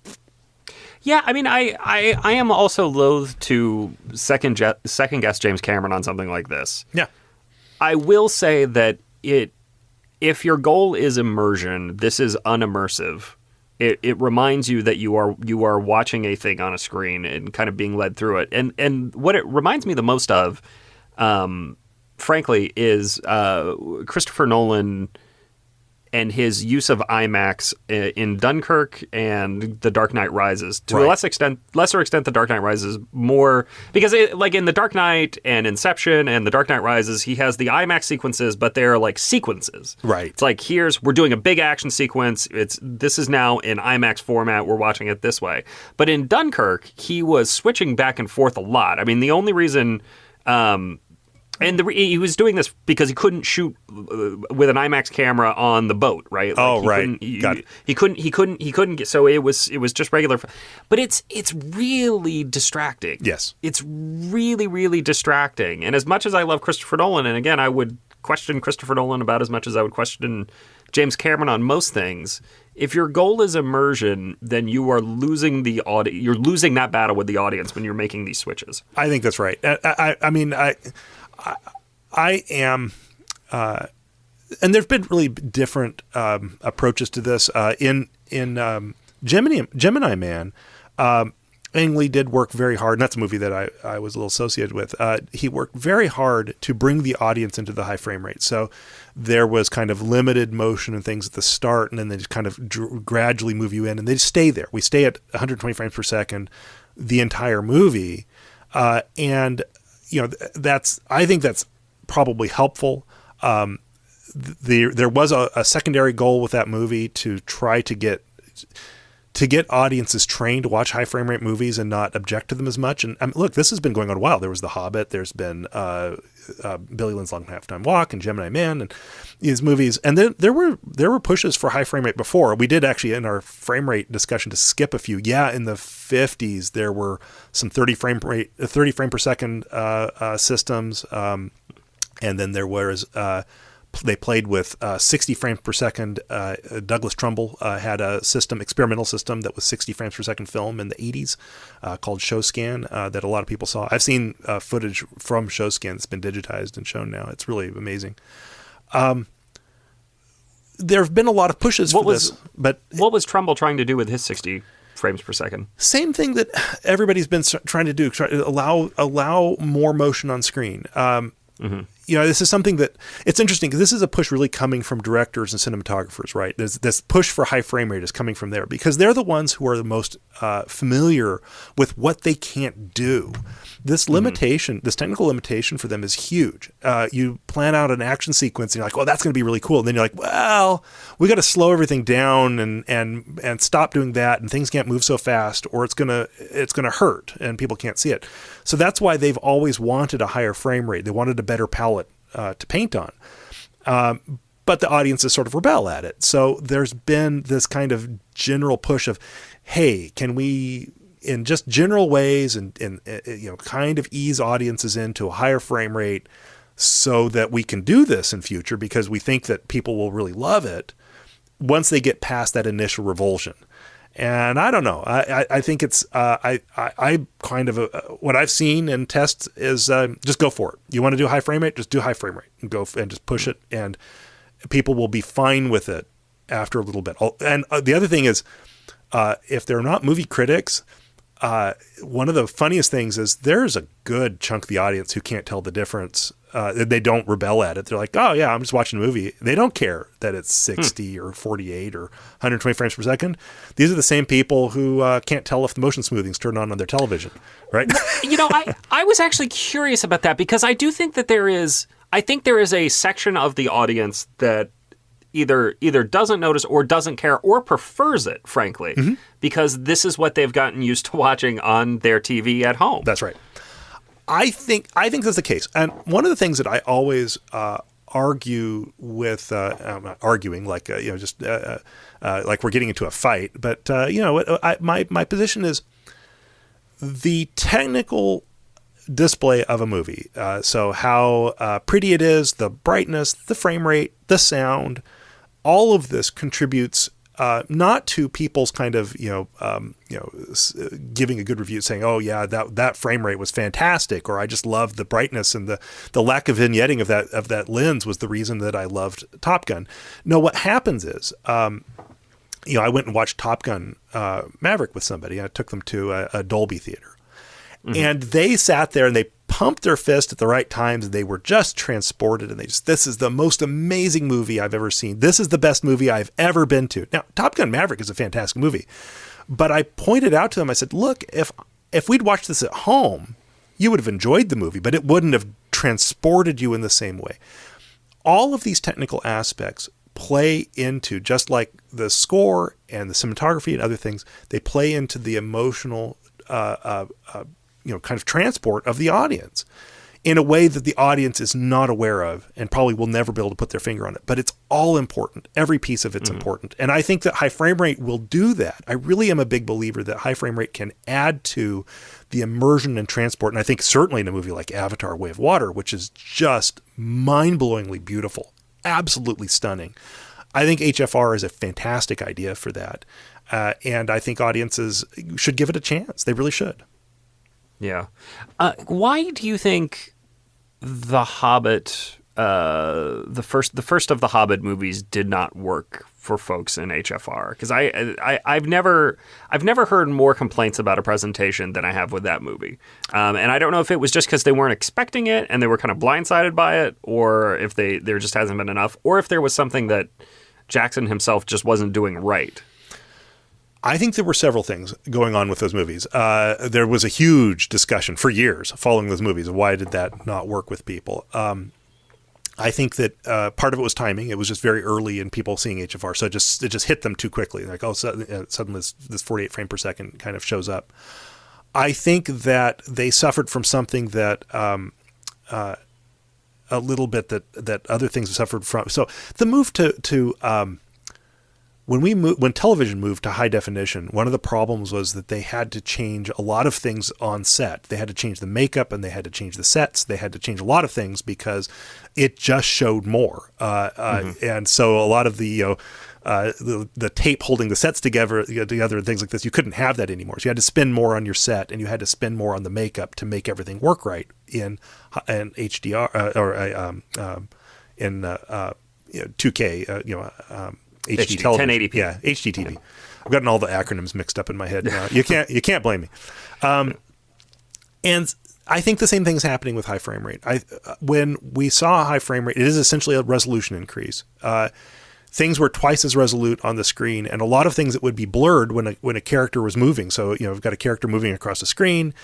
Yeah, I mean, I, I, I am also loath to second je- second guess James Cameron on something like this. Yeah, I will say that it, if your goal is immersion, this is unimmersive. It, it reminds you that you are you are watching a thing on a screen and kind of being led through it. And and what it reminds me the most of, um, frankly, is uh, Christopher Nolan and his use of IMAX in Dunkirk and The Dark Knight Rises. To a less extent, lesser extent, The Dark Knight Rises more because, it, like in The Dark Knight and Inception and The Dark Knight Rises, he has the IMAX sequences, but they're like sequences. Right. It's like here's we're doing a big action sequence. It's this is now in IMAX format. We're watching it this way. But in Dunkirk, he was switching back and forth a lot. I mean, the only reason. Um, and the, he was doing this because he couldn't shoot uh, with an IMAX camera on the boat, right? Oh, he right. couldn't- He, Got it. he couldn't. He couldn't. He couldn't get. So it was. It was just regular. But it's it's really distracting. Yes. It's really really distracting. And as much as I love Christopher Nolan, and again, I would question Christopher Nolan about as much as I would question James Cameron on most things. If your goal is immersion, then you are losing the audi- You're losing that battle with the audience when you're making these switches. I think that's right. I, I, I mean, I, I, I am, uh, and there've been really different um, approaches to this. Uh, in in um, Gemini Gemini Man, um, Ang Lee did work very hard, and that's a movie that I, I was a little associated with. Uh, he worked very hard to bring the audience into the high frame rate. So there was kind of limited motion and things at the start, and then they just kind of dr- gradually move you in, and they stay there. We stay at 120 frames per second the entire movie, uh, and you know that's I think that's probably helpful. Um, th- the, there was a, a secondary goal with that movie to try to get to get audiences trained to watch high frame rate movies and not object to them as much. And I mean, look, this has been going on a while. There was The Hobbit. There's been uh, uh, Billy Lynn's Long Halftime Walk and Gemini Man and these movies. And then there were there were pushes for high frame rate before. We did actually in our frame rate discussion to skip a few. Yeah, in the 50s there were some 30 frame rate, uh, 30 frame per second uh, uh, systems. Um, and then there was uh, they played with uh, 60 frames per second. Uh, Douglas Trumbull uh, had a system, experimental system that was 60 frames per second film in the 80s uh, called ShowScan uh, that a lot of people saw. I've seen uh, footage from ShowScan that's been digitized and shown now. It's really amazing. Um, there have been a lot of pushes What for was- this, but What was Trumbull trying to do with his 60 frames per second? same thing that everybody's been trying to do try allow allow more motion on screen um, you know this is something that it's interesting because this is a push really coming from directors and cinematographers right? There's, this push for high frame rate is coming from there because they're the ones who are the most uh, familiar with what they can't do this limitation this technical limitation for them is huge. Uh, you plan out an action sequence and you're like well that's going to be really cool. And then you're like well we got to slow everything down and and and stop doing that and things can't move so fast or it's gonna it's gonna hurt and people can't see it. So that's why they've always wanted a higher frame rate. They wanted a better palette uh, to paint on. Um, but the audiences sort of rebel at it. So there's been this kind of general push of hey can we in just general ways and, and uh, you know kind of ease audiences into a higher frame rate so that we can do this in future because we think that people will really love it once they get past that initial revulsion. And I don't know. I, I, I think it's uh, I, I I kind of uh, what I've seen in tests is uh, just go for it. You want to do high frame rate, just do high frame rate and go f- and just push it, and people will be fine with it after a little bit. And uh, the other thing is, uh, if they're not movie critics, uh, one of the funniest things is there's a good chunk of the audience who can't tell the difference. Uh, they don't rebel at it. They're like, oh, yeah, I'm just watching a movie. They don't care that it's 60 or 48 or 120 frames per second. These are the same people who uh, can't tell if the motion smoothing's turned on on their television, right? you know, I, <laughs> I was actually curious about that because I do think that there is I think there is a section of the audience that either either doesn't notice or doesn't care or prefers it, frankly, because this is what they've gotten used to watching on their TV at home. That's right. I think I think that's the case, and one of the things that I always uh, argue with, uh, I'm not arguing like uh, you know, just uh, uh, like we're getting into a fight, but uh, you know, I, my my position is the technical display of a movie. Uh, so how uh, pretty it is, the brightness, the frame rate, the sound, all of this contributes uh, not to people's kind of you know um, you know s- uh, giving a good review saying oh yeah that that frame rate was fantastic or I just loved the brightness and the the lack of vignetting of that of that lens was the reason that I loved Top Gun. No, what happens is um, you know I went and watched Top Gun uh, Maverick with somebody. I took them to a, a Dolby theater and they sat there and they pumped their fist at the right times and they were just transported and they just this is the most amazing movie I've ever seen. This is the best movie I've ever been to. Now, Top Gun Maverick is a fantastic movie. But I pointed out to them I said, "Look, if if we'd watched this at home, you would have enjoyed the movie, but it wouldn't have transported you in the same way." All of these technical aspects play into just like the score and the cinematography and other things, they play into the emotional uh, uh, uh, you know kind of transport of the audience in a way that the audience is not aware of and probably will never be able to put their finger on it. But it's all important. Every piece of it's important. And i think that high frame rate will do that. I really am a big believer that high frame rate can add to the immersion and transport. And i think certainly in a movie like avatar way of water which is just mind-blowingly beautiful absolutely stunning i think hfr is a fantastic idea for that. Uh, and i think audiences should give it a chance. They really should Yeah. Uh, why do you think the Hobbit, uh, the first, the first of the Hobbit movies, did not work for folks in HFR? Because I, I, I've never, I've never heard more complaints about a presentation than I have with that movie. Um, and I don't know if it was just because they weren't expecting it and they were kind of blindsided by it, or if they there just hasn't been enough, or if there was something that Jackson himself just wasn't doing right. I think there were several things going on with those movies. Uh, there was a huge discussion for years following those movies why did that not work with people. Um, I think that uh, part of it was timing. It was just very early in people seeing HFR, so it just it just hit them too quickly. Like oh, suddenly, uh, suddenly this, this 48 frame per second kind of shows up. I think that they suffered from something that um, uh, a little bit that that other things suffered from. So the move to to um, when we moved, when television moved to high definition, one of the problems was that they had to change a lot of things on set. They had to change the makeup and they had to change the sets. They had to change a lot of things because it just showed more. Uh, uh, and so a lot of the you know. Uh, the the tape holding the sets together together and things like this you couldn't have that anymore so you had to spend more on your set and you had to spend more on the makeup to make everything work right in in HDR uh, or uh, um, um, in uh, uh, you know, 2K uh, you know um, HD, HD, television. 1080p. Yeah, HDTV. I've gotten all the acronyms mixed up in my head <laughs> now. You can't you can't blame me. Um, and I think the same thing is happening with high frame rate. I uh, when we saw a high frame rate, it is essentially a resolution increase. Uh, things were twice as resolute on the screen, and a lot of things that would be blurred when a, when a character was moving. So you know, we've got a character moving across the screen,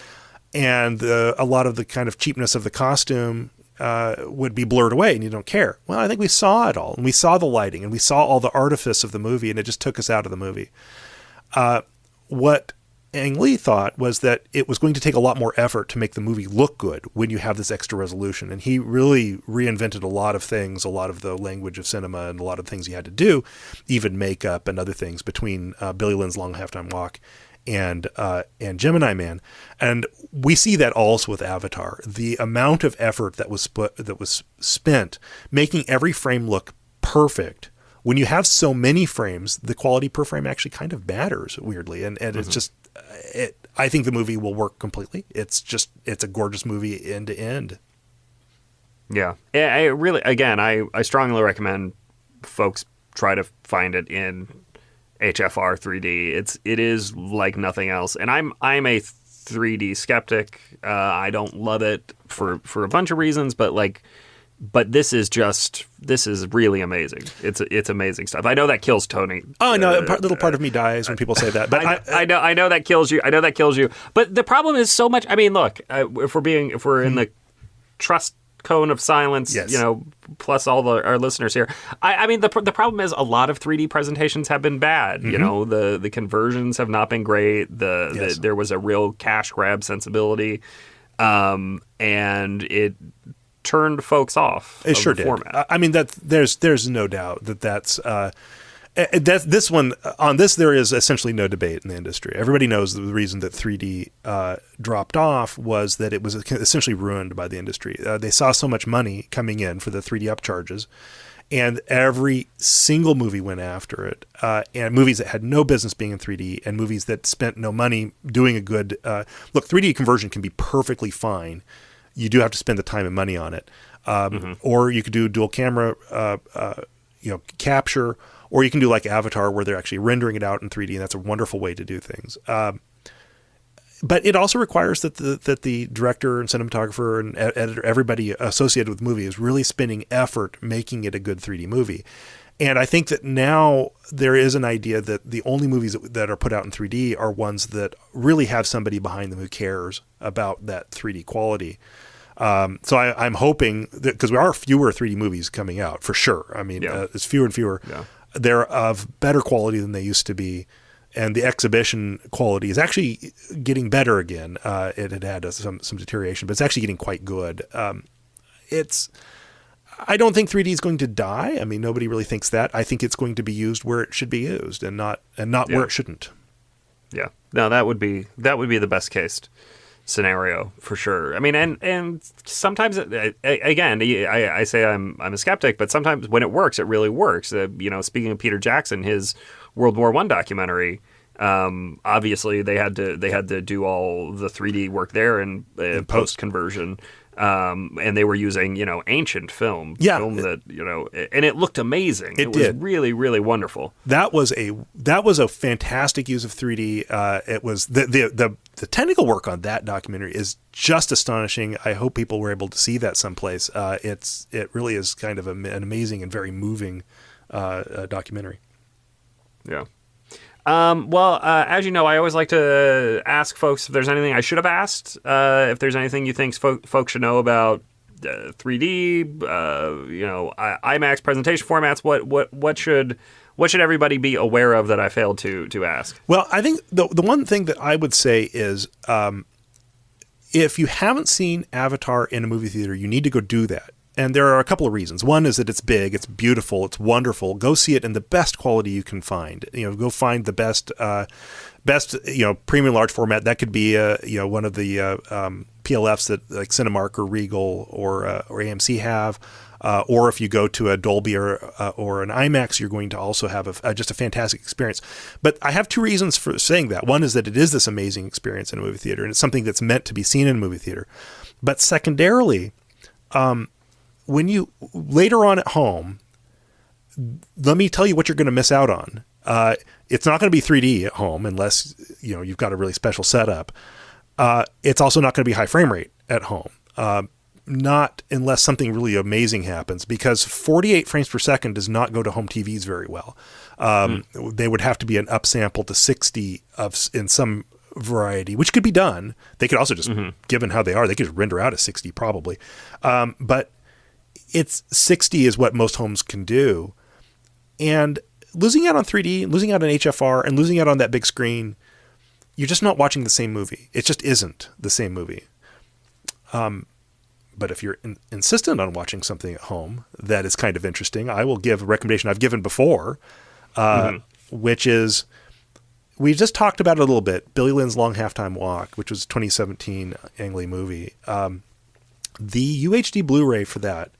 and uh, a lot of the kind of cheapness of the costume uh, would be blurred away, and you don't care. Well, I think we saw it all, and we saw the lighting, and we saw all the artifice of the movie, and it just took us out of the movie. Uh, what Ang Lee thought was that it was going to take a lot more effort to make the movie look good when you have this extra resolution. And he really reinvented a lot of things, a lot of the language of cinema, and a lot of things he had to do, even makeup and other things between uh, Billy Lynn's Long Halftime Walk and uh, and Gemini Man, and we see that also with Avatar. The amount of effort that was sp- that was spent making every frame look perfect when you have so many frames, the quality per frame actually kind of matters weirdly, and and it's just uh, it. I think the movie will work completely. It's just it's a gorgeous movie end to end. Yeah, I I really again, I I strongly recommend folks try to find it in HFR 3D. It's it is like nothing else, and I'm I'm a 3D skeptic. Uh, I don't love it for for a bunch of reasons, but like, but this is just this is really amazing. It's it's amazing stuff. I know that kills Tony. Oh no, Uh, a little part of me dies when people say that, but I, I, I know I know that kills you. I know that kills you. But the problem is so much. I mean, look, uh, if we're being if we're in the trust cone of silence, Yes. you know, plus all the, our listeners here. I, I mean, the the problem is a lot of 3D presentations have been bad. You know, the the conversions have not been great. The, Yes. the there was a real cash grab sensibility, um, and it turned folks off. It of sure the did. Format. I- mean that there's there's no doubt that that's uh, that this one on this there is essentially no debate in the industry. Everybody knows the reason that 3D uh, dropped off was that it was essentially ruined by the industry. Uh, they saw so much money coming in for the 3D upcharges. And every single movie went after it, uh, and movies that had no business being in 3D, and movies that spent no money doing a good uh, look. 3D conversion can be perfectly fine, you do have to spend the time and money on it. Um, Or you could do dual camera, uh, uh, you know, capture, or you can do like Avatar, where they're actually rendering it out in 3D, and that's a wonderful way to do things. Um, but it also requires that the that the director and cinematographer and editor, everybody associated with the movie, is really spending effort making it a good 3D movie. And I think that now there is an idea that the only movies that, are put out in 3D are ones that really have somebody behind them who cares about that 3D quality. Um, so I, I'm hoping that because there are fewer 3D movies coming out for sure. I mean, Yeah. uh, it's fewer and fewer. Yeah. They're of better quality than they used to be, and the exhibition quality is actually getting better again. Uh, it had had some some deterioration, but it's actually getting quite good. Um, it's I don't think 3D is going to die. I mean, nobody really thinks that. I think it's going to be used where it should be used, and not and not Yeah. where it shouldn't. Yeah. No, that would be that would be the best case scenario for sure. I mean, and and sometimes it, a- again, I, I say I'm I'm a skeptic, but sometimes when it works, it really works. Uh, you know, speaking of Peter Jackson, his World War One documentary. Um, obviously, they had to they had to do all the 3D work there and uh, post conversion. Um, and they were using, you know, ancient film, Yeah. film that, you know, and it looked amazing. It was did. really, really wonderful. that was a that was a fantastic use of 3D. Uh, it was the, the the the technical work on that documentary is just astonishing. I hope people were able to see that someplace. Uh, it's it really is kind of a, an amazing and very moving uh, uh, documentary. Yeah. Um, well, uh, as you know, I always like to ask folks if there's anything I should have asked. Uh, if there's anything you think fo- folks should know about uh, 3D, uh, you know, I- IMAX presentation formats. What what what should what should everybody be aware of that I failed to to ask? Well, I think the the one thing that I would say is um, if you haven't seen Avatar in a movie theater, you need to go do that. And there are a couple of reasons. One is that it's big, it's beautiful, it's wonderful. Go see it in the best quality you can find. You know, go find the best, uh, best you know premium large format. That could be uh, you know one of the uh, um, PLFs that like Cinemark or Regal or uh, or AMC have. Uh, or if you go to a Dolby or uh, or an IMAX, you're going to also have a, uh, just a fantastic experience. But I have two reasons for saying that. One is that it is this amazing experience in a movie theater, and it's something that's meant to be seen in a movie theater. But secondarily, um, when you later on at home, let me tell you what you're going to miss out on. Uh, it's not going to be 3D at home unless you know you've got a really special setup. Uh, it's also not going to be high frame rate at home. Uh, not unless something really amazing happens, because 48 frames per second does not go to home TVs very well. Um, They would have to be an upsample to 60 of in some variety, which could be done. They could also just, given how they are, they could just render out a 60 probably. Um, but it's 60 is what most homes can do. And losing out on 3D, losing out on HFR, and losing out on that big screen, you're just not watching the same movie. It just isn't the same movie. Um, but if you're in, insistent on watching something at home that is kind of interesting, I will give a recommendation I've given before, uh, which is we just talked about it a little bit. Billy Lynn's Long Halftime Walk, which was a 2017 Ang Lee movie. Um, the UHD Blu-ray for that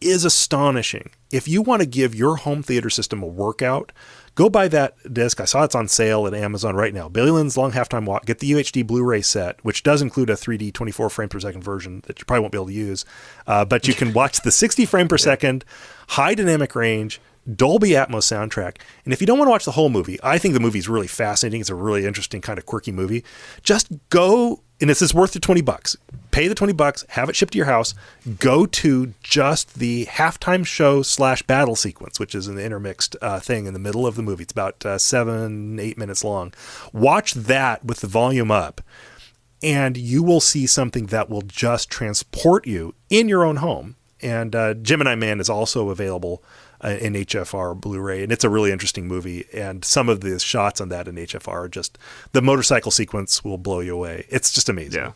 is astonishing. If you want to give your home theater system a workout, go buy that disc. I saw it's on sale at Amazon right now. Billy Lynn's Long Halftime Walk. Get the UHD Blu-ray set, which does include a 3D 24 frame per second version that you probably won't be able to use, uh, but you can watch the 60 frame per second, high dynamic range. Dolby Atmos soundtrack. And if you don't want to watch the whole movie, I think the movie's really fascinating. It's a really interesting kind of quirky movie. Just go and it's, worth the 20 bucks. Pay the 20 bucks, have it shipped to your house, go to just the halftime show slash battle sequence, which is an intermixed uh, thing in the middle of the movie. It's about uh, seven, eight minutes long. Watch that with the volume up, and you will see something that will just transport you in your own home. And uh, Gemini Man is also available in HFR Blu-ray, and it's a really interesting movie. And some of the shots on that in HFR are just the motorcycle sequence will blow you away. It's just amazing. Yeah.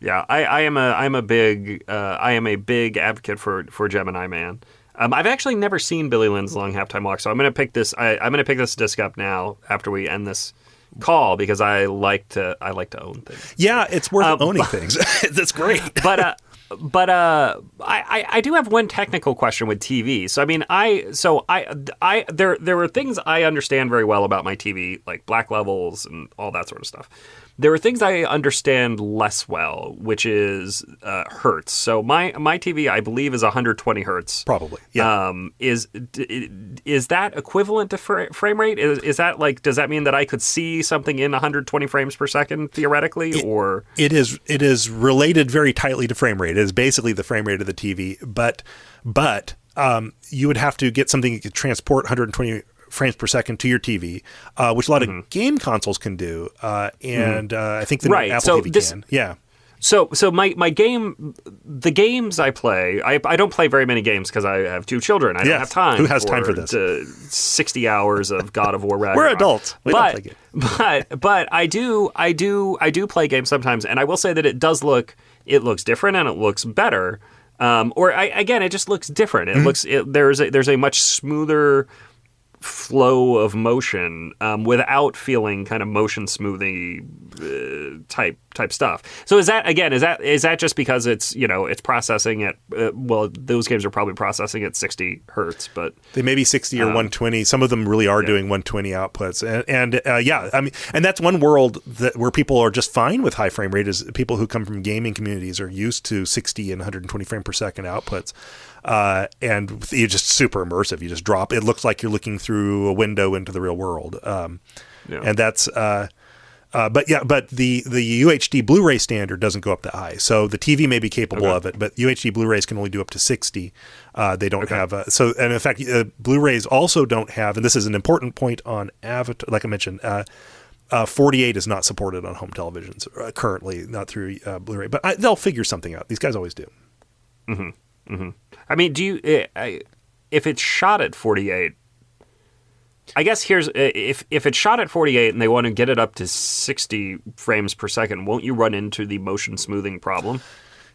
Yeah, I, I am a I'm a big uh, I am a big advocate for for Gemini Man. Um, I've actually never seen Billy Lynn's Long Halftime Walk, so I'm gonna pick this. I, I'm gonna pick this disc up now after we end this call because I like to I like to own things. Yeah, it's worth um, owning <laughs> things. <laughs> That's great. but uh, but uh, I, I do have one technical question with TV. So I mean, I so I I there there are things I understand very well about my TV, like black levels and all that sort of stuff. There are things I understand less well, which is uh, hertz. So my my TV, I believe, is 120 hertz. Probably, yeah. Um, is is that equivalent to fr- frame rate? Is, is that like does that mean that I could see something in 120 frames per second theoretically, it, or it is it is related very tightly to frame rate. It is basically the frame rate of the TV, but but um, you would have to get something that could transport 120 frames per second to your TV, uh, which a lot mm-hmm. of game consoles can do, uh, and mm-hmm. uh, I think the right. Apple so TV this, can. Yeah. So, so my, my game, the games I play, I, I don't play very many games because I have two children. I yes. don't have time. Who has for, time for this? Sixty hours of God of War. <laughs> We're adults. We but, <laughs> but but I do I do I do play games sometimes, and I will say that it does look it looks different and it looks better. Um, or I, again, it just looks different. It mm-hmm. looks it, there's a, there's a much smoother flow of motion um, without feeling kind of motion smoothing uh, type type stuff. So is that again is that is that just because it's you know it's processing at uh, well those games are probably processing at 60 hertz, but they may be 60 or um, 120. Some of them really are yeah. doing 120 outputs, and, and uh, yeah, I mean, and that's one world that where people are just fine with high frame rate is people who come from gaming communities are used to 60 and 120 frame per second outputs uh, and you're just super immersive. You just drop. It looks like you're looking through a window into the real world, um, yeah. and that's. Uh, uh, but yeah, but the the UHD Blu-ray standard doesn't go up that high. So the TV may be capable okay. of it, but UHD Blu-rays can only do up to 60. Uh, they don't okay. have a, so, and in fact, uh, Blu-rays also don't have, and this is an important point on Avatar. Like I mentioned, uh, uh, 48 is not supported on home televisions uh, currently, not through Blu-ray, but I, they'll figure something out. These guys always do. Mm-hmm. Mm-hmm. I mean, do you eh, if it's shot at 48? I guess here's eh, if if it's shot at 48 and they want to get it up to 60 frames per second, won't you run into the motion smoothing problem?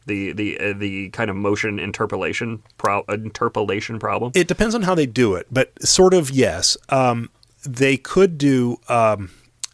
The the uh, the kind of motion interpolation pro- interpolation problem. It depends on how they do it, but sort of yes. Um, they could do um,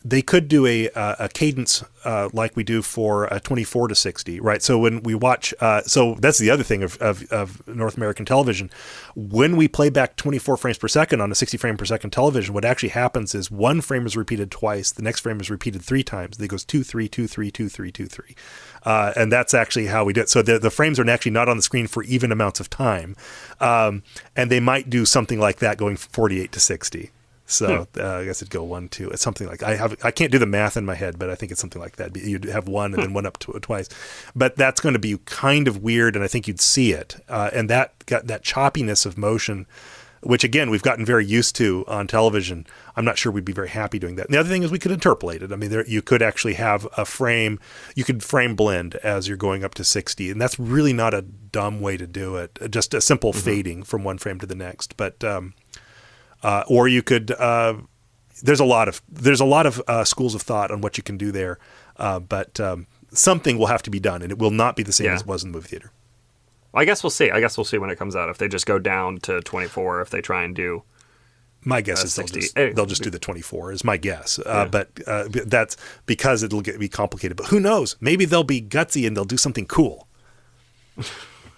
they could do a a cadence uh, like we do for a 24 to 60, right? So when we watch, uh, so that's the other thing of, of, of, North American television. When we play back 24 frames per second on a 60 frame per second television, what actually happens is one frame is repeated twice, the next frame is repeated three times. It goes two, three, two, three, two, three, two, three, uh, and that's actually how we do it. So the, the frames are actually not on the screen for even amounts of time, um, and they might do something like that going 48 to 60. So hmm. uh, I guess it'd go one, two. It's something like I have. I can't do the math in my head, but I think it's something like that. You'd have one and then hmm. one up to twice, but that's going to be kind of weird, and I think you'd see it. Uh, and that got that choppiness of motion, which again we've gotten very used to on television. I'm not sure we'd be very happy doing that. And the other thing is we could interpolate it. I mean, there, you could actually have a frame. You could frame blend as you're going up to 60, and that's really not a dumb way to do it. Just a simple mm-hmm. fading from one frame to the next, but. Um, uh, or you could. Uh, there's a lot of there's a lot of uh, schools of thought on what you can do there, uh, but um, something will have to be done, and it will not be the same yeah. as it was in the movie theater. I guess we'll see. I guess we'll see when it comes out if they just go down to 24, if they try and do. My guess is they'll just, they'll just do the 24 is my guess. Uh, yeah. But uh, that's because it'll get be complicated. But who knows? Maybe they'll be gutsy and they'll do something cool. <laughs>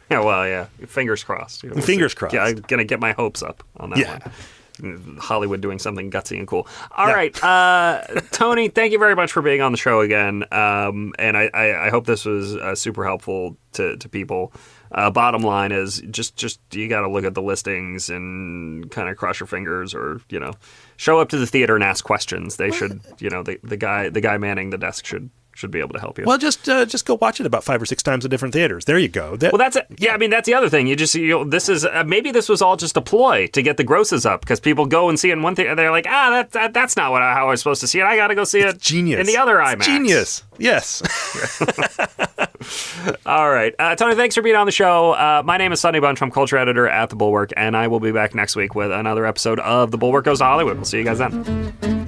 Yeah, well, yeah. Fingers crossed. You know, Fingers crossed. Yeah, I'm gonna get my hopes up on that Yeah. one. Hollywood doing something gutsy and cool. All Yeah. right, uh, <laughs> Tony, thank you very much for being on the show again. Um, and I, I, I hope this was uh, super helpful to, to people. Uh, bottom line is just just you got to look at the listings and kind of cross your fingers, or you know, show up to the theater and ask questions. They should, you know, the, the guy the guy manning the desk should should be able to help you. Well, just uh, just go watch it about five or six times in different theaters. There you go. That, Well, that's it. Yeah, I mean that's the other thing. You just you know, this is uh, maybe this was all just a ploy to get the grosses up because people go and see it in one thing and they're like, ah, that, that that's not what I, how I was supposed to see it. I got to go see it genius in the other It's IMAX. Genius. Yes. <laughs> <laughs> All right, uh, Tony, thanks for being on the show. Uh, my name is Sonny Bunch. I'm culture editor at the Bulwark, and I will be back next week with another episode of the Bulwark Goes to Hollywood. We'll see you guys then.